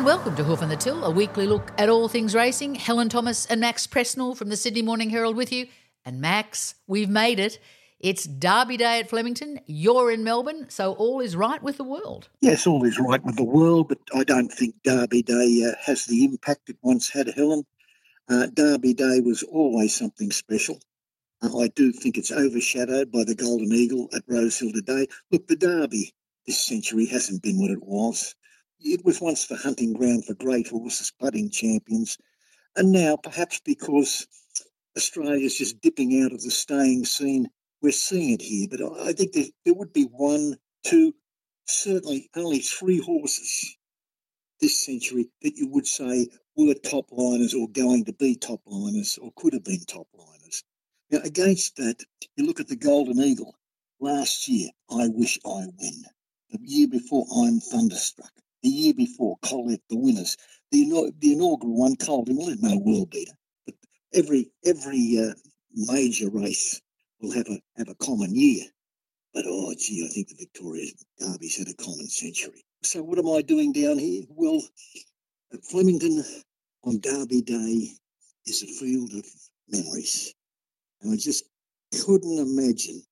And welcome to Hoof on the Till, a weekly look at all things racing. Helen Thomas and Max Presnell from the Sydney Morning Herald with you. And Max, we've made it. It's Derby Day at Flemington. You're in Melbourne, so all is right with the world. Yes, all is right with the world, but I don't think Derby Day uh, has the impact it once had, Helen. Uh, Derby Day was always something special. Uh, I do think it's overshadowed by the Golden Eagle at Rosehill today. Look, the Derby this century hasn't been what it was. It was once the hunting ground for great horses, budding champions, and now, perhaps because Australia's just dipping out of the staying scene, we're seeing it here. But I think there, there would be one, two, certainly only three horses this century that you would say were top liners or going to be top liners or could have been top liners. Now, against that, you look at the Golden Eagle. Last year, I wish I win. The year before, I'm thunderstruck the year before, Colette the winners. The, the inaugural one, Kolding, well, no world beater, but every every uh, major race will have a have a common year. But oh, gee, I think the Victoria Derby's had a common century. So what am I doing down here? Well, at Flemington on Derby Day is a field of memories, and I just couldn't imagine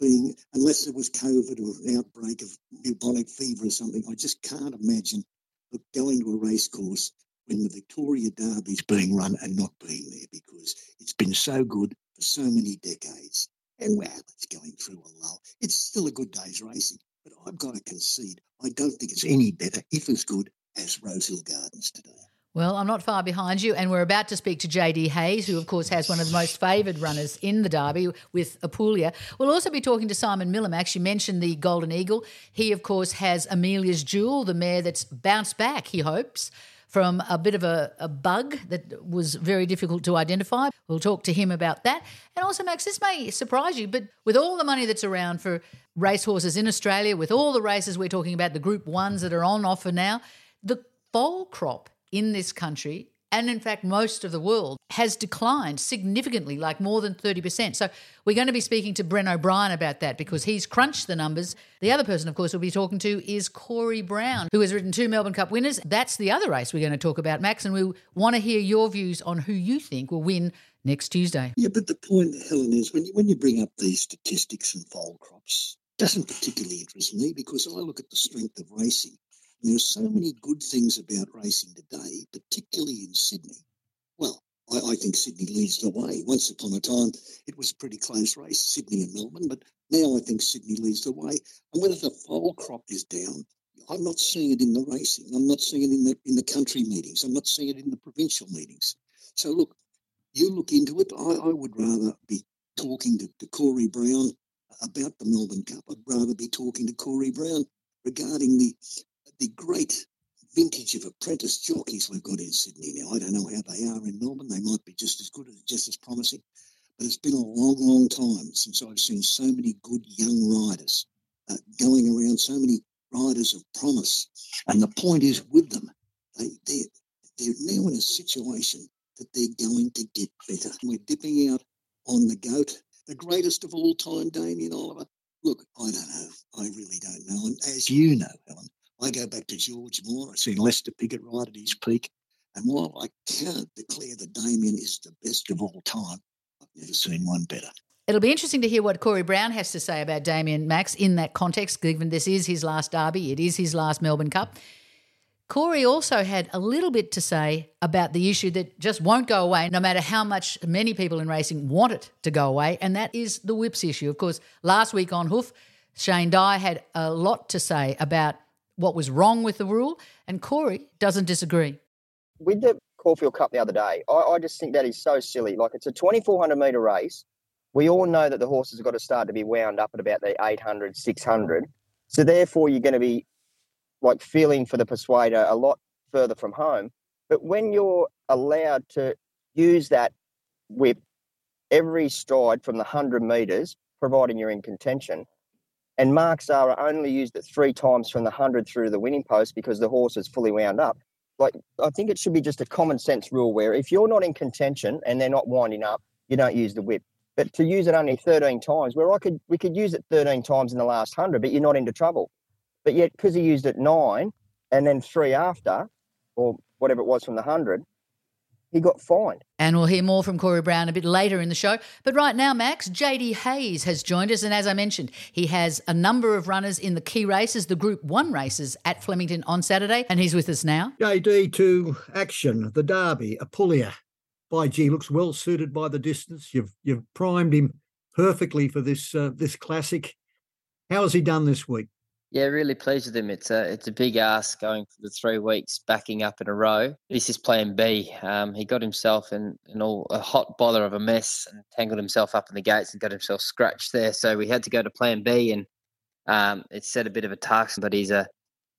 being, unless there was COVID or an outbreak of bubonic fever or something, I just can't imagine going to a race course when the Victoria Derby's being run and not being there because it's been so good for so many decades. And wow, it's going through a lull. It's still a good day's racing, but I've got to concede, I don't think it's any better, if as good, as Rosehill Gardens today. Well, I'm not far behind you, and we're about to speak to JD Hayes, who, of course, has one of the most favoured runners in the Derby with Apulia. We'll also be talking to Simon Max. You mentioned the Golden Eagle. He, of course, has Amelia's Jewel, the mare that's bounced back, he hopes, from a bit of a, a bug that was very difficult to identify. We'll talk to him about that. And also, Max, this may surprise you, but with all the money that's around for racehorses in Australia, with all the races we're talking about, the Group Ones that are on offer now, the foal crop in this country and in fact most of the world has declined significantly like more than 30% so we're going to be speaking to bren o'brien about that because he's crunched the numbers. The other person of course we'll be talking to is corey brown who has ridden two melbourne cup winners. That's the other race we're going to talk about max and we want to hear your views on who you think will win next tuesday. Yeah but the point helen is when you, when you bring up these statistics and foal crops doesn't particularly interest me because i look at the strength of racing there are so many good things about racing today, particularly in Sydney. Well, I, I, think Sydney leads the way. Once upon a time, it was a pretty close race, Sydney and Melbourne, but now I think Sydney leads the way. And whether the foal crop is down, I'm not seeing it in the racing. I'm not seeing it in the in the country meetings. I'm not seeing it in the provincial meetings. So look, you look into it. I, I would rather be talking to, to Corey Brown about the Melbourne Cup. I'd rather be talking to Corey Brown regarding the the great vintage of apprentice jockeys we've got in Sydney now. I don't know how they are in Melbourne. They might be just as good, just as promising. But it's been a long, long time since I've seen so many good young riders uh, going around, so many riders of promise. And the point is with them, they, they're, they're now in a situation that they're going to get better. We're dipping out on the goat, the greatest of all time, Damien Oliver. Look, I don't know. I really don't know. And as you know, Helen, I go back to George Moore. I've seen Lester Piggott ride at his peak. And while I can't declare that Damien is the best of all time, I've never seen one better. It'll be interesting to hear what Corey Brown has to say about Damien Max in that context, given this is his last derby, it is his last Melbourne Cup. Corey also had a little bit to say about the issue that just won't go away, no matter how much many people in racing want it to go away, and that is the whips issue. Of course, last week on Hoof, Shane Dye had a lot to say about what was wrong with the rule, and Corey doesn't disagree. With the Caulfield Cup the other day, I, I just think that is so silly. Like it's a 2,400 metre race. We all know that the horses have got to start to be wound up at about the 800, 600. So therefore, you're going to be like feeling for the persuader a lot further from home. But when you're allowed to use that whip every stride from the 100 metres, providing you're in contention, and Mark Zahra only used it three times from the 100 through the winning post because the horse is fully wound up. Like, I think it should be just a common sense rule where if you're not in contention and they're not winding up, you don't use the whip. But to use it only 13 times, where I could we could use it 13 times in the last 100, but you're not into trouble. But yet, because he used it nine and then three after, or whatever it was from the 100, he got fined. And we'll hear more from Corey Brown a bit later in the show. But right now, Max, JD Hayes has joined us. And as I mentioned, he has a number of runners in the key races, the Group 1 races at Flemington on Saturday. And he's with us now. JD to action, the Derby, Apulia. By G, looks well suited by the distance. You've you've primed him perfectly for this uh, this classic. How has he done this week? Yeah, really pleased with him. It's a it's a big ask going for the three weeks backing up in a row. This is Plan B. Um, he got himself in, in all a hot bother of a mess and tangled himself up in the gates and got himself scratched there. So we had to go to Plan B, and um, it set a bit of a task. But he's a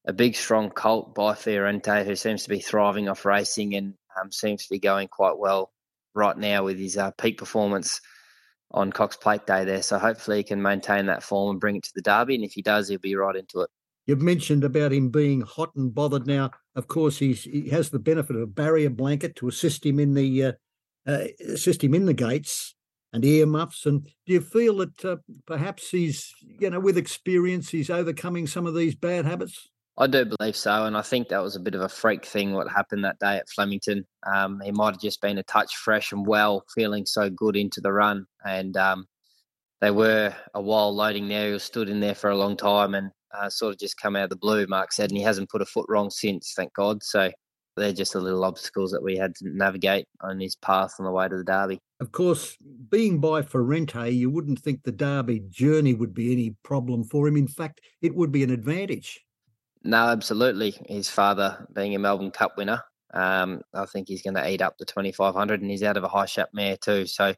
a big, strong colt by Fiorente who seems to be thriving off racing and um, seems to be going quite well right now with his uh, peak performance on Cox Plate Day there. So hopefully he can maintain that form and bring it to the Derby. And if he does, he'll be right into it. You've mentioned about him being hot and bothered now. Of course, he's, he has the benefit of a barrier blanket to assist him in the uh, uh, assist him in the gates and earmuffs. And do you feel that uh, perhaps he's, you know, with experience, he's overcoming some of these bad habits? I do believe so, and I think that was a bit of a freak thing what happened that day at Flemington. Um, he might have just been a touch fresh and well, feeling so good into the run, and um, they were a while loading there. He was stood in there for a long time and uh, sort of just come out of the blue. Mark said, and he hasn't put a foot wrong since, thank God. So they're just the little obstacles that we had to navigate on his path on the way to the Derby. Of course, being by Fiorente, you wouldn't think the Derby journey would be any problem for him. In fact, it would be an advantage. No, absolutely. His father being a Melbourne Cup winner, um, I think he's going to eat up the 2500 and he's out of a high shap mare too. So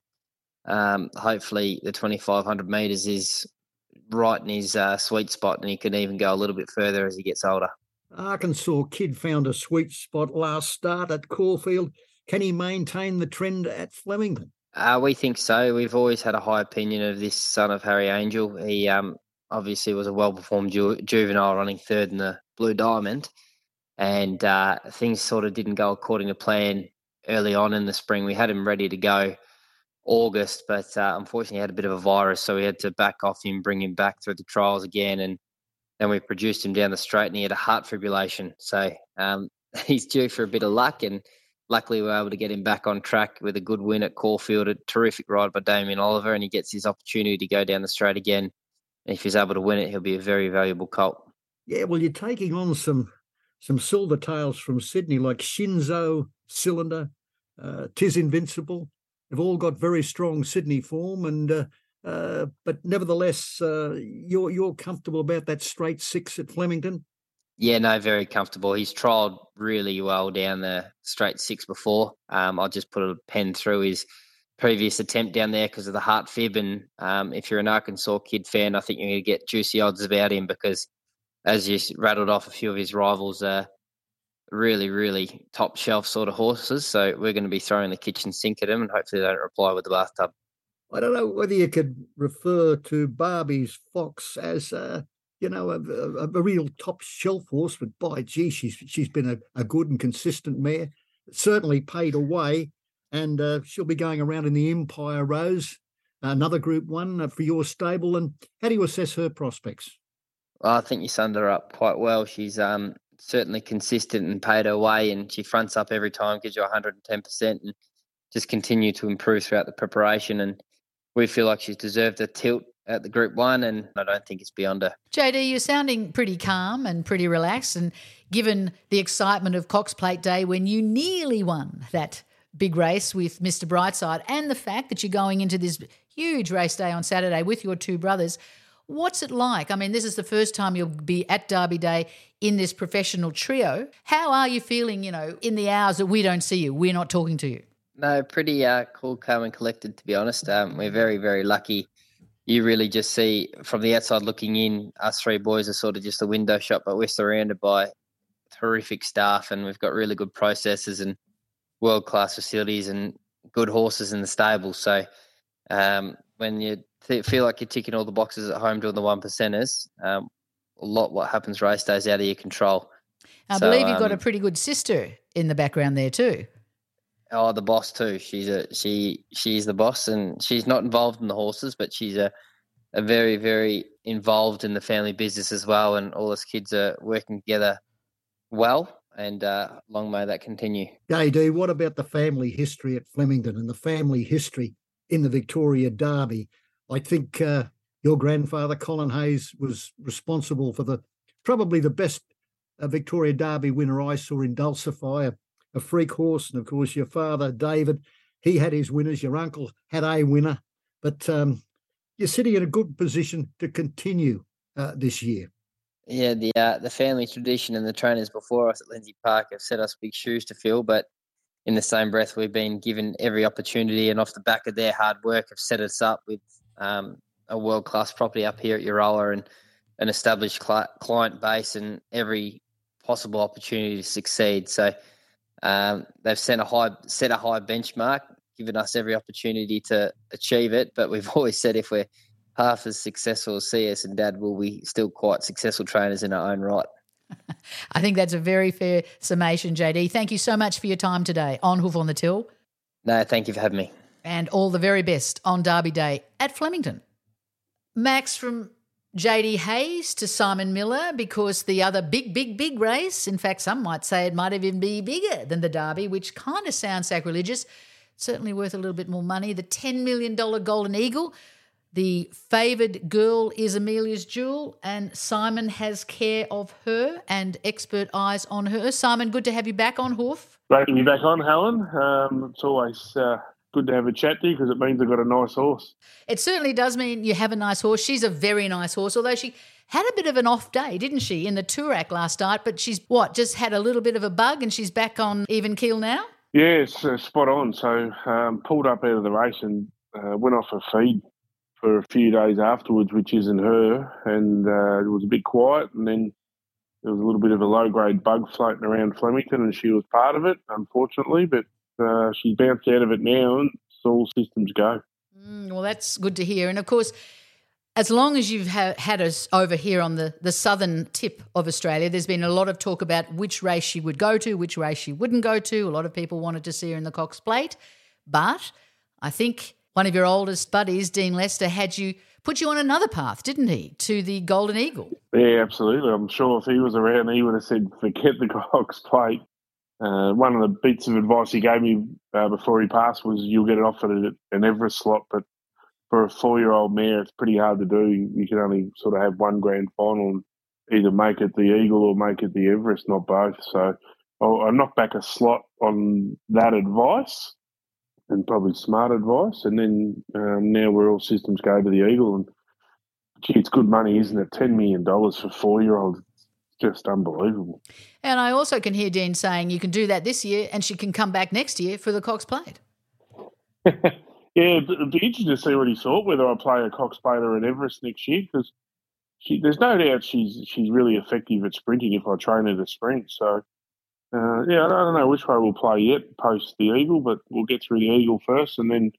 um, hopefully the 2500 metres is right in his uh, sweet spot and he can even go a little bit further as he gets older. Arkansas kid found a sweet spot last start at Caulfield. Can he maintain the trend at Flemington? Uh, we think so. We've always had a high opinion of this son of Harry Angel. He um, obviously was a well performed ju- juvenile running third in the Blue Diamond. And uh, things sort of didn't go according to plan early on in the spring. We had him ready to go August, but uh, unfortunately, he had a bit of a virus, so we had to back off him, bring him back through the trials again. And then we produced him down the straight, and he had a heart fibrillation. So um, he's due for a bit of luck. And luckily, we were able to get him back on track with a good win at Caulfield, a terrific ride by Damien Oliver, and he gets his opportunity to go down the straight again if he's able to win it, he'll be a very valuable colt. Yeah, well, you're taking on some some silver tails from Sydney like Shinzo Cylinder, uh, Tis Invincible. They've all got very strong Sydney form, and uh, uh, but nevertheless, uh, you're you're comfortable about that straight six at Flemington. Yeah, no, very comfortable. He's trialled really well down the straight six before. Um, I'll just put a pen through his previous attempt down there because of the heart fib. And um, if you're an Arkansas kid fan, I think you're going to get juicy odds about him because, as you rattled off a few of his rivals, are really, really top shelf sort of horses. So we're going to be throwing the kitchen sink at him, and hopefully they don't reply with the bathtub. I don't know whether you could refer to Barbie's Fox as. Uh... You know, a, a, a, real top shelf horse, but by gee, she's she's been a, a good and consistent mare. Certainly paid away and uh, she'll be going around in the Empire Rose, another Group One uh, for your stable. And how do you assess her prospects? Well, I think you summed her up quite well. She's um, certainly consistent and paid her way, and she fronts up every time, gives you 110 percent, and just continue to improve throughout the preparation. And we feel like she's deserved a tilt at the Group One, and I don't think it's beyond her. JD, you're sounding pretty calm and pretty relaxed, and given the excitement of Cox Plate Day when you nearly won that big race with Mr. Brightside and the fact that you're going into this huge race day on Saturday with your two brothers. What's it like? I mean, this is the first time you'll be at Derby Day in this professional trio. How are you feeling, you know, in the hours that we don't see you? We're not talking to you. No, pretty uh, cool, calm, and collected, to be honest. Um, we're very, very lucky. You really just see from the outside looking in, us three boys are sort of just a window shop, but we're surrounded by terrific staff and we've got really good processes and world class facilities and good horses in the stable. So um, when you th- feel like you're ticking all the boxes at home doing the one percenters, um, a lot what happens race days out of your control. I so, believe you've got a um, pretty good sister in the background there too. Oh, the boss too. She's a she. She's the boss, and she's not involved in the horses, but she's a a very very involved in the family business as well. And all us kids are working together well and uh, long may that continue. JD, what about the family history at Flemington and the family history in the Victoria Derby? I think uh, your grandfather, Colin Hayes, was responsible for the probably the best uh, Victoria Derby winner I saw in Dulcify, a, a freak horse. And of course, your father, David, he had his winners. Your uncle had a winner. But um, you're sitting in a good position to continue uh, this year. Yeah, the uh, the family tradition and the trainers before us at Lindsay Park have set us big shoes to fill, but in the same breath, we've been given every opportunity, and off the back of their hard work, have set us up with um, a world class property up here at Euroa and an established cl- client base and every possible opportunity to succeed. So um, they've set a high set a high benchmark, given us every opportunity to achieve it. But we've always said if we're half as successful as CS and Dad will be still quite successful trainers in our own right. I think that's a very fair summation, JD. Thank you so much for your time today on Hoof on the Till. No, thank you for having me. And all the very best on Derby Day at Flemington. Max, from JD Hayes to Simon Miller, because the other big, big, big race, in fact, some might say it might even be bigger than the Derby, which kind of sounds sacrilegious, certainly worth a little bit more money. The $10 million Golden Eagle the favoured girl is Amelia's jewel, and Simon has care of her and expert eyes on her. Simon, good to have you back on Hoof. Great to be back on, Helen. Um, it's always uh, good to have a chat to you because it means I've got a nice horse. It certainly does mean you have a nice horse. She's a very nice horse, although she had a bit of an off day, didn't she, in the Toorak last night? But she's what, just had a little bit of a bug and she's back on even keel now? Yes, uh, spot on. So um, pulled up out of the race and uh, went off a feed for a few days afterwards, which isn't her, and uh, it was a bit quiet. And then there was a little bit of a low grade bug floating around Flemington, and she was part of it, unfortunately. But uh, she's bounced out of it now, and all systems go. Mm, well, that's good to hear. And of course, as long as you've ha- had us over here on the, the southern tip of Australia, there's been a lot of talk about which race she would go to, which race she wouldn't go to. A lot of people wanted to see her in the Cox Plate. But I think one of your oldest buddies, Dean Lester, had you put you on another path, didn't he, to the Golden Eagle? Yeah, absolutely. I'm sure if he was around, he would have said, forget the Cox plate. Uh, one of the bits of advice he gave me uh, before he passed was you'll get it offered at an Everest slot, but for a four-year-old mare, it's pretty hard to do. You can only sort of have one grand final and either make it the Eagle or make it the Everest, not both. So I knocked back a slot on that advice and probably smart advice. And then um, now we're all systems go to the Eagle. And gee, it's good money, isn't it? $10 million for four year olds. Just unbelievable. And I also can hear Dean saying you can do that this year and she can come back next year for the Cox Plate. yeah, it'd be interesting to see what he thought, whether I play a Cox Plate or an Everest next year, because there's no doubt she's she's really effective at sprinting if I train her to sprint. So uh, yeah, I don't know which way we'll play yet post the Eagle, but we'll get through the Eagle first and then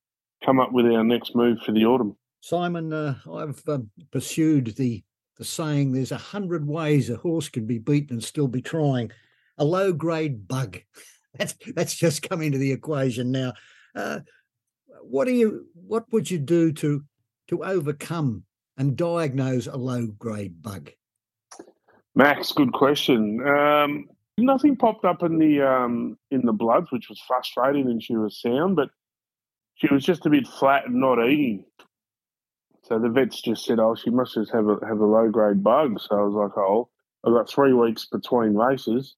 come up with our next move for the autumn. Simon, uh, I've uh, pursued the the saying: "There's a hundred ways a horse can be beaten and still be trying." A low grade bug. That's that's just come into the equation now. Uh, what do you? What would you do to to overcome and diagnose a low grade bug? Max, good question. Um, nothing popped up in the um, in the bloods, which was frustrating, and she was sound, but she was just a bit flat and not eating. So the vets just said, "Oh, she must just have a have a low grade bug." So I was like, "Oh, I've got three weeks between races,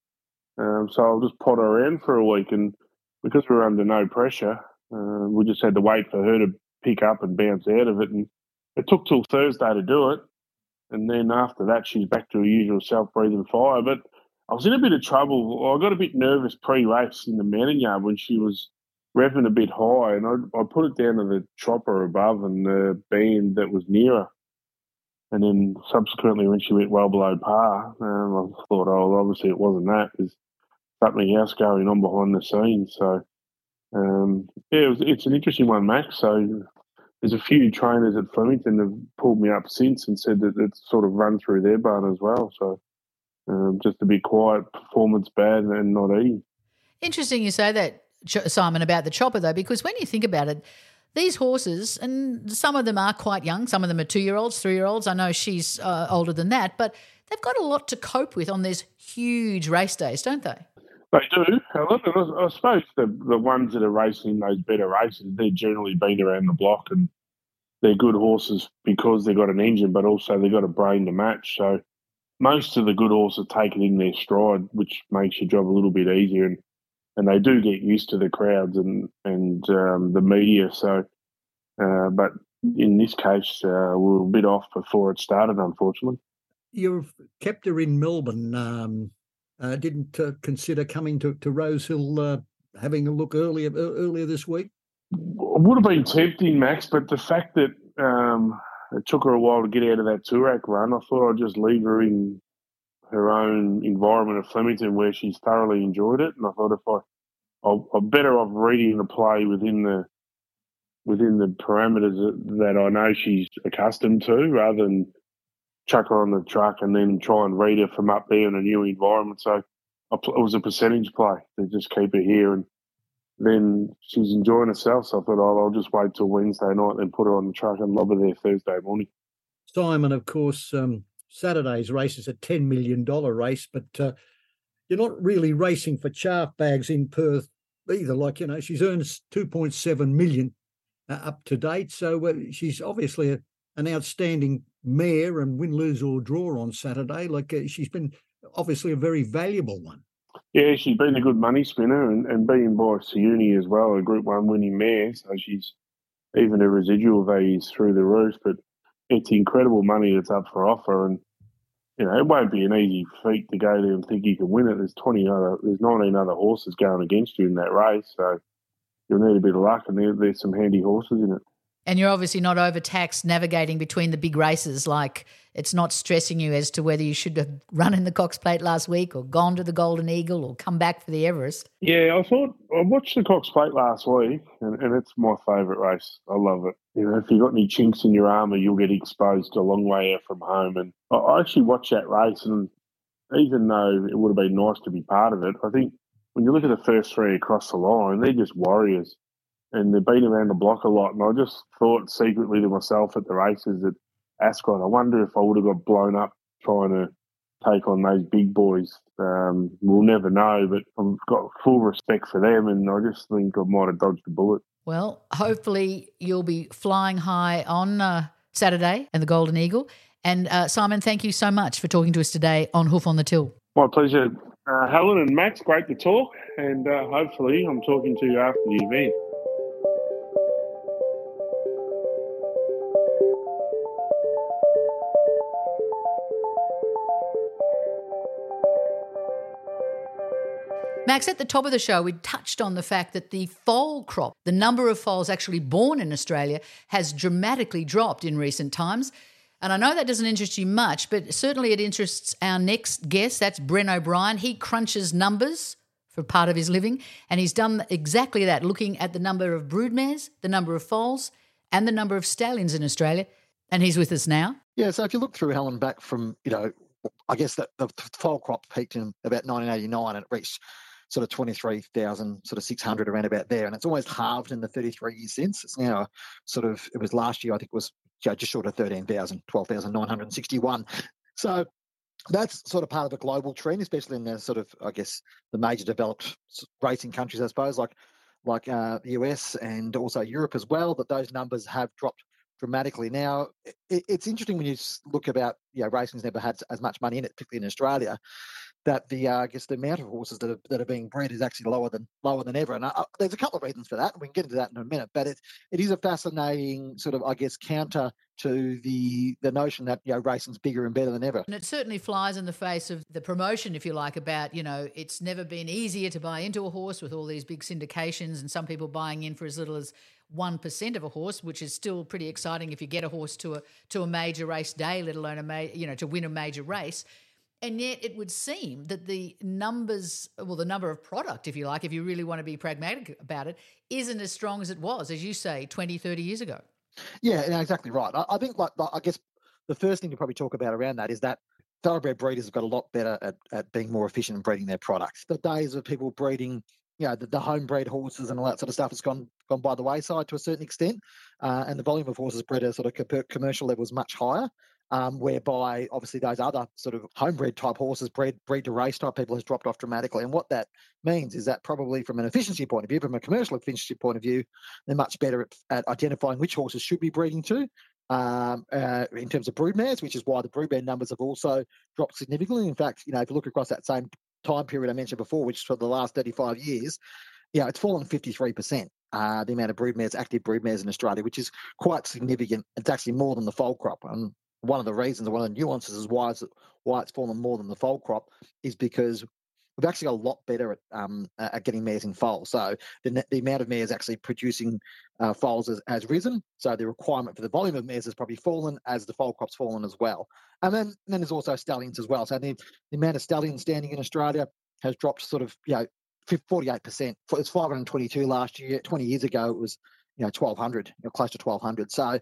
um, so I'll just pot her around for a week." And because we were under no pressure, uh, we just had to wait for her to pick up and bounce out of it. And it took till Thursday to do it, and then after that, she's back to her usual self breathing fire. But I was in a bit of trouble. I got a bit nervous pre-race in the mounting yard when she was revving a bit high, and I, I put it down to the chopper above and the band that was nearer. And then subsequently, when she went well below par, um, I thought, oh, obviously it wasn't that. There's something else going on behind the scenes. So, um, yeah, it was, it's an interesting one, Max. So there's a few trainers at Flemington have pulled me up since and said that it's sort of run through their barn as well. So um, just to be quiet, performance bad, and not eating. Interesting you say that, Simon, about the chopper, though, because when you think about it, these horses, and some of them are quite young, some of them are two year olds, three year olds. I know she's uh, older than that, but they've got a lot to cope with on these huge race days, don't they? They do. I, I suppose the the ones that are racing those better races, they're generally been around the block and they're good horses because they've got an engine, but also they've got a brain to match. So most of the good horses take it in their stride, which makes your job a little bit easier. And, and they do get used to the crowds and and um, the media. So, uh, but in this case, uh, we were a bit off before it started, unfortunately. You've kept her in Melbourne. Um, uh, didn't uh, consider coming to, to Rosehill, uh, having a look earlier earlier this week. It would have been tempting, Max, but the fact that um, it took her a while to get out of that Toorak run, I thought I'd just leave her in her own environment of Flemington where she's thoroughly enjoyed it. And I thought if I, I'll, I'm better off reading the play within the within the parameters that, that I know she's accustomed to, rather than chuck her on the truck and then try and read her from up there in a new environment. So it was a percentage play to just keep her here, and then she's enjoying herself. So I thought, oh, I'll just wait till Wednesday night and put her on the truck and lob her there Thursday morning. Simon, of course, um, Saturday's race is a ten million dollar race, but uh, you're not really racing for chaff bags in Perth either. Like you know, she's earned two point seven million uh, up to date, so uh, she's obviously a, an outstanding mare and win, lose or draw on Saturday. Like uh, she's been obviously a very valuable one. Yeah, she's been a good money spinner and, and being by Siyouni as well, a Group One winning mare. So she's even her residual values through the roof. But it's incredible money that's up for offer, and you know it won't be an easy feat to go there and think you can win it. There's twenty other, there's nineteen other horses going against you in that race, so you'll need a bit of luck, and there, there's some handy horses in it. And you're obviously not overtaxed navigating between the big races. Like it's not stressing you as to whether you should have run in the Cox Plate last week or gone to the Golden Eagle or come back for the Everest. Yeah, I thought I watched the Cox Plate last week, and, and it's my favourite race. I love it. You know, if you've got any chinks in your armour, you'll get exposed a long way out from home. And I, I actually watched that race, and even though it would have been nice to be part of it, I think when you look at the first three across the line, they're just warriors and they've been around the block a lot. And I just thought secretly to myself at the races at Ascot, I wonder if I would have got blown up trying to take on those big boys. Um, we'll never know, but I've got full respect for them, and I just think I might have dodged a bullet. Well, hopefully you'll be flying high on uh, Saturday and the Golden Eagle. And uh, Simon, thank you so much for talking to us today on Hoof on the Till. My pleasure. Uh, Helen and Max, great to talk, and uh, hopefully I'm talking to you after the event. Max, at the top of the show, we touched on the fact that the foal crop, the number of foals actually born in Australia, has dramatically dropped in recent times. And I know that doesn't interest you much, but certainly it interests our next guest. That's Bren O'Brien. He crunches numbers for part of his living, and he's done exactly that, looking at the number of broodmares, the number of foals, and the number of stallions in Australia. And he's with us now. Yeah, so if you look through Helen back from, you know, I guess that the foal crop peaked in about 1989 and it reached sort of 23,000, sort of 600 around about there. And it's almost halved in the 33 years since. It's now sort of, it was last year, I think it was know, just short of 13,000, 12,961. So that's sort of part of a global trend, especially in the sort of, I guess, the major developed racing countries, I suppose, like like uh, the US and also Europe as well, that those numbers have dropped dramatically. Now, it, it's interesting when you look about, you know, racing's never had as much money in it, particularly in Australia that the uh, I guess the amount of horses that are, that are being bred is actually lower than lower than ever. And there's a couple of reasons for that. We can get into that in a minute. But it it is a fascinating sort of I guess counter to the the notion that you know racing's bigger and better than ever. And it certainly flies in the face of the promotion, if you like, about you know it's never been easier to buy into a horse with all these big syndications and some people buying in for as little as one percent of a horse, which is still pretty exciting if you get a horse to a to a major race day, let alone a ma- you know to win a major race. And yet it would seem that the numbers, well, the number of product, if you like, if you really want to be pragmatic about it, isn't as strong as it was, as you say, 20, 30 years ago. Yeah, exactly right. I, I think, like, I guess the first thing to probably talk about around that is that thoroughbred breeders have got a lot better at, at being more efficient in breeding their products. The days of people breeding, you know, the, the homebred horses and all that sort of stuff has gone gone by the wayside to a certain extent, uh, and the volume of horses bred at sort of commercial level is much higher. Um, whereby obviously those other sort of homebred type horses, bred, bred to race type people, has dropped off dramatically. And what that means is that probably from an efficiency point of view, from a commercial efficiency point of view, they're much better at, at identifying which horses should be breeding to. Um, uh, in terms of broodmares, which is why the broodmare numbers have also dropped significantly. In fact, you know, if you look across that same time period I mentioned before, which is for the last 35 years, yeah, it's fallen 53%. Uh, the amount of broodmares, active broodmares in Australia, which is quite significant. It's actually more than the foal crop. And one of the reasons, one of the nuances is why it's, why it's fallen more than the foal crop is because we've actually got a lot better at um, at getting mares in foal. So the, the amount of mares actually producing uh, foals has, has, risen. So the requirement for the volume of mares has probably fallen as the foal crop's fallen as well. And then, and then there's also stallions as well. So the, the amount of stallions standing in Australia has dropped sort of, you know, 48%. It's 522 last year. 20 years ago, it was, you know, 1,200, you know, close to 1,200. So,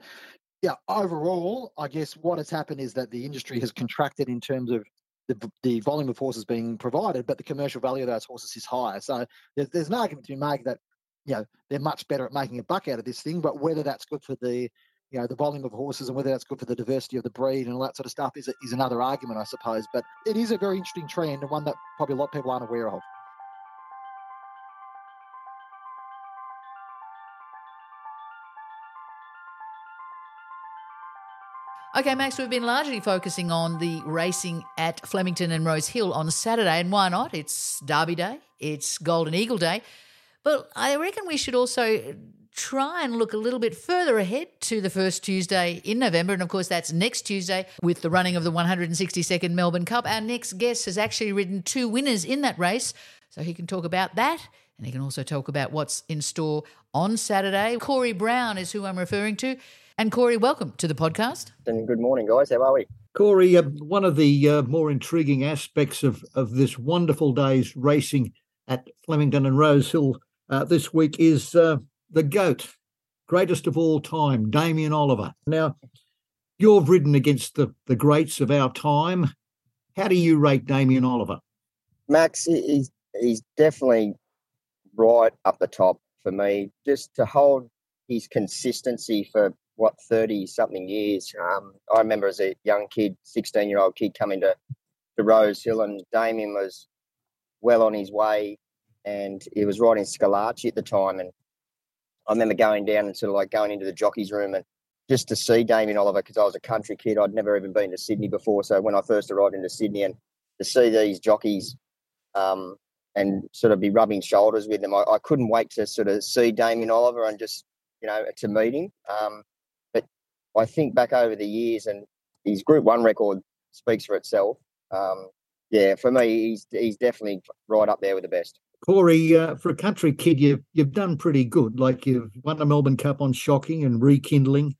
yeah, overall, I guess what has happened is that the industry has contracted in terms of the, the volume of horses being provided, but the commercial value of those horses is higher. So there's, there's an argument to be made that, you know, they're much better at making a buck out of this thing, but whether that's good for the, you know, the volume of horses and whether that's good for the diversity of the breed and all that sort of stuff is, is another argument, I suppose. But it is a very interesting trend and one that probably a lot of people aren't aware of. Okay, Max, we've been largely focusing on the racing at Flemington and Rose Hill on Saturday, and why not? It's Derby Day, it's Golden Eagle Day. But I reckon we should also try and look a little bit further ahead to the first Tuesday in November. And of course, that's next Tuesday with the running of the 162nd Melbourne Cup. Our next guest has actually ridden two winners in that race. So he can talk about that. And he can also talk about what's in store on Saturday. Corey Brown is who I'm referring to. And Corey, welcome to the podcast. And good morning, guys. How are we? Corey, uh, one of the uh, more intriguing aspects of, of this wonderful day's racing at Flemington and Rose Hill uh, this week is uh, the GOAT, greatest of all time, Damien Oliver. Now, you've ridden against the, the greats of our time. How do you rate Damien Oliver? Max, he's, he's definitely right up the top for me. Just to hold his consistency for what 30 something years. Um, I remember as a young kid, 16 year old kid, coming to, to Rose Hill, and Damien was well on his way, and he was riding Schillaci at the time. And I remember going down and sort of like going into the jockey's room and just to see Damien Oliver because I was a country kid. I'd never even been to Sydney before. So when I first arrived into Sydney and to see these jockeys um, and sort of be rubbing shoulders with them, I, I, couldn't wait to sort of see Damien Oliver and just, you know, to meet him. Um, I think back over the years, and his Group One record speaks for itself. Um, yeah, for me, he's he's definitely right up there with the best. Corey, uh, for a country kid, you've you've done pretty good. Like you've won the Melbourne Cup on shocking and rekindling.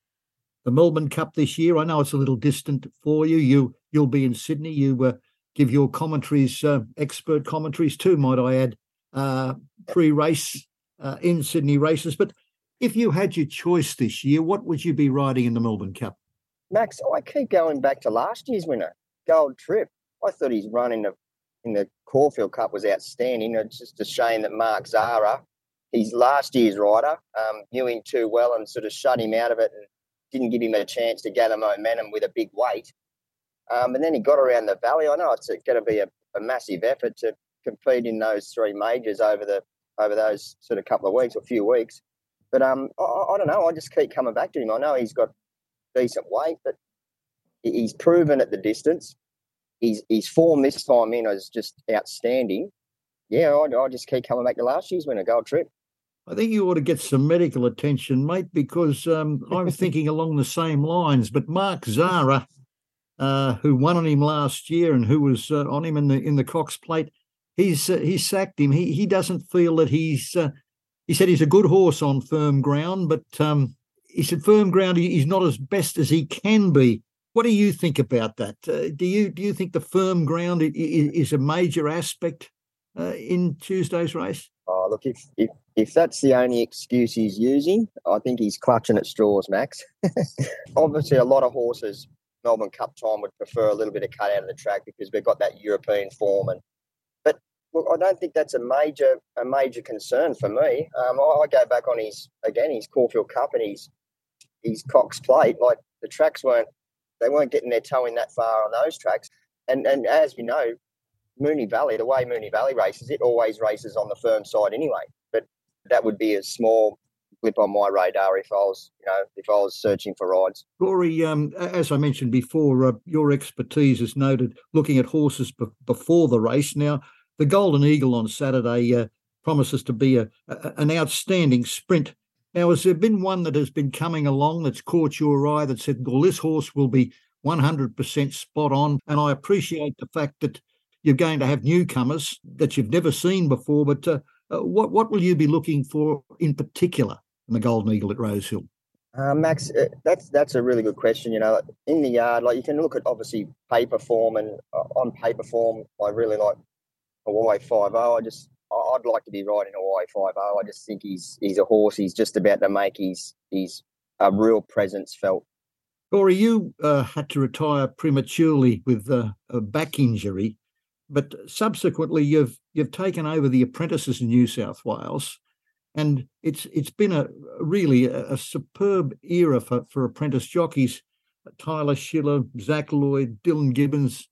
The Melbourne Cup this year, I know it's a little distant for you. You you'll be in Sydney. You uh, give your commentaries, uh, expert commentaries too, might I add, uh, pre-race uh, in Sydney races. But if you had your choice this year, what would you be riding in the Melbourne Cup? Max, I keep going back to last year's winner, Gold Trip. I thought his run in the in the Caulfield Cup was outstanding. It's just a shame that Mark Zahra, his last year's rider, um, knew him too well and sort of shut him out of it and didn't give him a chance to gather momentum with a big weight. Um, and then he got around the valley. I know it's going to be a, a massive effort to compete in those three majors over the over those sort of couple of weeks or few weeks. But um, I, I, don't know. I just keep coming back to him. I know he's got decent weight, but he's proven at the distance. His his form this time in is just outstanding. Yeah, I, I just keep coming back to last year's winner, Gold Trip. I think you ought to get some medical attention, mate, because um, I'm thinking along the same lines. But Mark Zahra, uh, who won on him last year and who was uh, on him in the in the Cox Plate, he's uh, he's sacked him. He he doesn't feel that he's uh, he said he's a good horse on firm ground, but um, he said firm ground he's not as best as he can be. What do you think about that? Uh, do you do you think the firm ground is, a major aspect uh, in Tuesday's race? Oh, look, if, if if that's the only excuse he's using, I think he's clutching at straws, Max. Obviously, a lot of horses Melbourne Cup time would prefer a little bit of cut out of the track because we've got that European form and look, I don't think that's a major a major concern for me. Um, I, I, go back on his again his Caulfield Cup and his his Cox Plate. Like the tracks weren't they weren't getting their toe in that far on those tracks. And and as we know, Moonee Valley, the way Moonee Valley races, it always races on the firm side anyway. But that would be a small blip on my radar if I was, you know, if I was searching for rides. Corey, um, as I mentioned before, uh, your expertise is noted looking at horses be- before the race. Now, the Golden Eagle on Saturday uh, promises to be a, a, an outstanding sprint. Now, has there been one that has been coming along that's caught your eye that said, well, this horse will be 100% spot on? And I appreciate the fact that you're going to have newcomers that you've never seen before, but uh, uh, what, what will you be looking for in particular in the Golden Eagle at Rosehill? Uh, Max, uh, that's that's a really good question. You know, in the yard, like you can look at obviously paper form, and uh, on paper form, I really like Hawaii Five O. I just I'd like to be riding Hawaii Five O. I just think he's he's a horse. He's just about to make his his a real presence felt. Corey, you uh, had to retire prematurely with uh, a back injury, but subsequently you've you've taken over the apprentices in New South Wales and it's it's been a really a, a superb era for, for apprentice jockeys. Tyler Schiller, Zach Lloyd, Dylan Gibbons.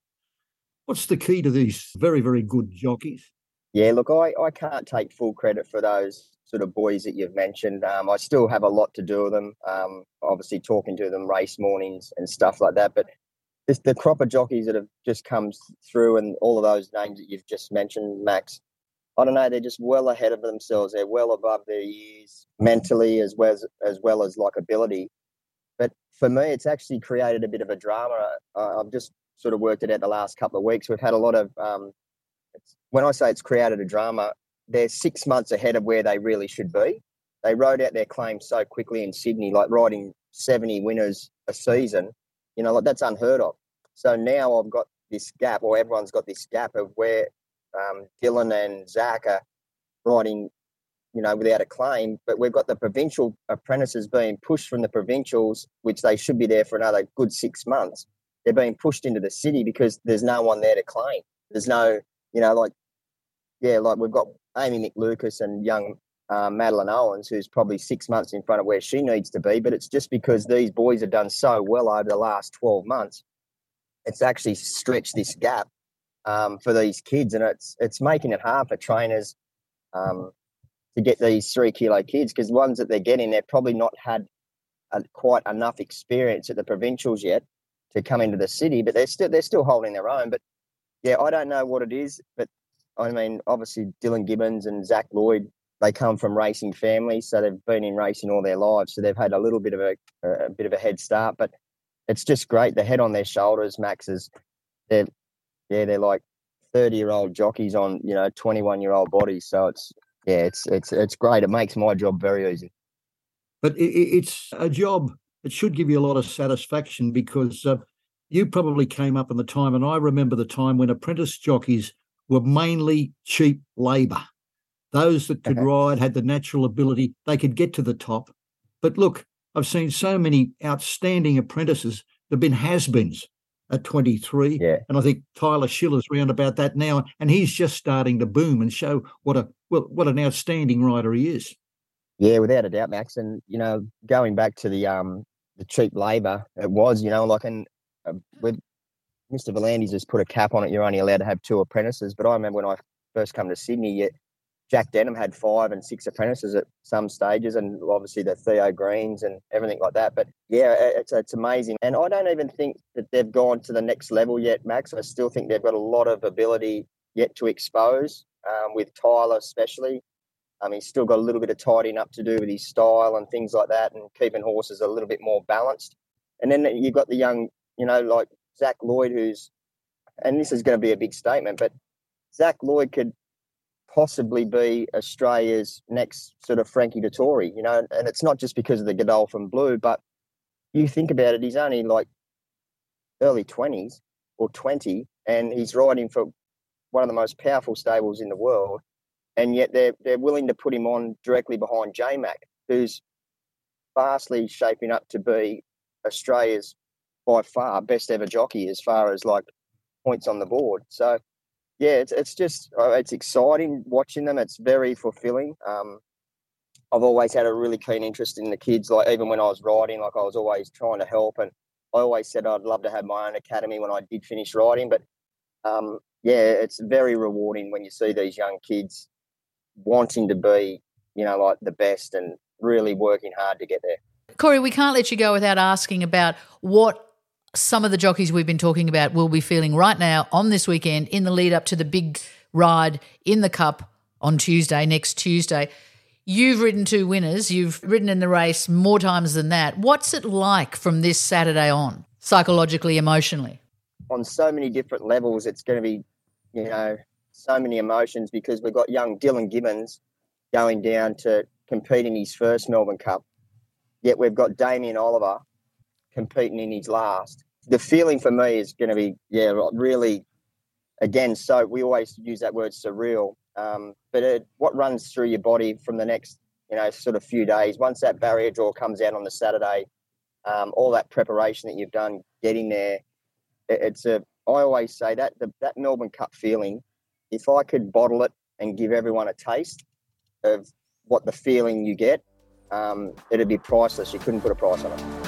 What's the key to these very very good jockeys? Yeah, look, I, I can't take full credit for those sort of boys that you've mentioned. Um, I still have a lot to do with them. Um, obviously, talking to them race mornings and stuff like that. But the crop of jockeys that have just come through, and all of those names that you've just mentioned, Max. I don't know, they're just well ahead of themselves. They're well above their years mentally as well as, as well as like ability. But for me, it's actually created a bit of a drama. I've just sort of worked it out the last couple of weeks. We've had a lot of, um, when I say it's created a drama, they're six months ahead of where they really should be. They wrote out their claim so quickly in Sydney, like riding 70 winners a season. You know, like that's unheard of. So now I've got this gap, or everyone's got this gap of where um, Dylan and Zach are riding, you know, without a claim. But we've got the provincial apprentices being pushed from the provincials, which they should be there for another good six months. They're being pushed into the city because there's no one there to claim. There's no, you know, like, yeah, like we've got Amy McLucas and young uh, Madeline Owens, who's probably six months in front of where she needs to be. But it's just because these boys have done so well over the last 12 months, it's actually stretched this gap um, for these kids, and it's it's making it hard for trainers um, to get these three kilo kids because the ones that they're getting, they've probably not had a, quite enough experience at the provincials yet to come into the city, but they're still they're still holding their own. But yeah, I don't know what it is, but I mean, obviously Dylan Gibbons and Zach Lloyd, they come from racing families, so they've been in racing all their lives, so they've had a little bit of a, a bit of a head start. But it's just great. The head on their shoulders, Max is they're yeah, they're like thirty year old jockeys on you know twenty one year old bodies. So it's yeah, it's it's it's great. It makes my job very easy. But it's a job that should give you a lot of satisfaction because uh, you probably came up in the time, and I remember the time when apprentice jockeys were mainly cheap labour. Those that could ride had the natural ability; they could get to the top. But look, I've seen so many outstanding apprentices that have been has-beens at 23. Yeah. And I think Tyler Schiller's round about that now, and he's just starting to boom and show what a well, what an outstanding rider he is. Yeah, without a doubt, Max. And you know, going back to the um the cheap labour, it was you know like and uh, with Mr. V'landys has put a cap on it. You're only allowed to have two apprentices. But I remember when I first come to Sydney, Jack Denham had five and six apprentices at some stages, and obviously the Theo Greens and everything like that. But yeah, it's it's amazing, and I don't even think that they've gone to the next level yet, Max. I still think they've got a lot of ability yet to expose um, with Tyler, especially. Um, he's still got a little bit of tidying up to do with his style and things like that, and keeping horses a little bit more balanced. And then you've got the young, you know, like Zach Lloyd, who's, and this is going to be a big statement, but Zach Lloyd could possibly be Australia's next sort of Frankie Dettori, you know, and it's not just because of the Godolphin Blue, but you think about it, he's only like early 20s or 20, and he's riding for one of the most powerful stables in the world, and yet they're, they're willing to put him on directly behind J Mac, who's vastly shaping up to be Australia's by far best ever jockey as far as like points on the board. So yeah, it's it's just uh, it's exciting watching them. It's very fulfilling. Um, I've always had a really keen interest in the kids. Like even when I was riding, like I was always trying to help and I always said I'd love to have my own academy when I did finish riding, but um, yeah, it's very rewarding when you see these young kids wanting to be, you know, like the best and really working hard to get there. Corey, we can't let you go without asking about what some of the jockeys we've been talking about will be feeling right now on this weekend in the lead up to the big ride in the Cup on Tuesday, next Tuesday. You've ridden two winners, you've ridden in the race more times than that. What's it like from this Saturday on, psychologically, emotionally? On so many different levels, it's going to be, you know, so many emotions because we've got young Dylan Gibbons going down to compete in his first Melbourne Cup. Yet we've got Damien Oliver competing in his last. The feeling for me is going to be, yeah, really, again, so we always use that word surreal. Um, but it, what runs through your body from the next, you know, sort of few days, once that barrier draw comes out on the Saturday, um, all that preparation that you've done getting there, it, it's a, I always say that, the, that Melbourne Cup feeling, if I could bottle it and give everyone a taste of what the feeling you get, um, it'd be priceless. You couldn't put a price on it.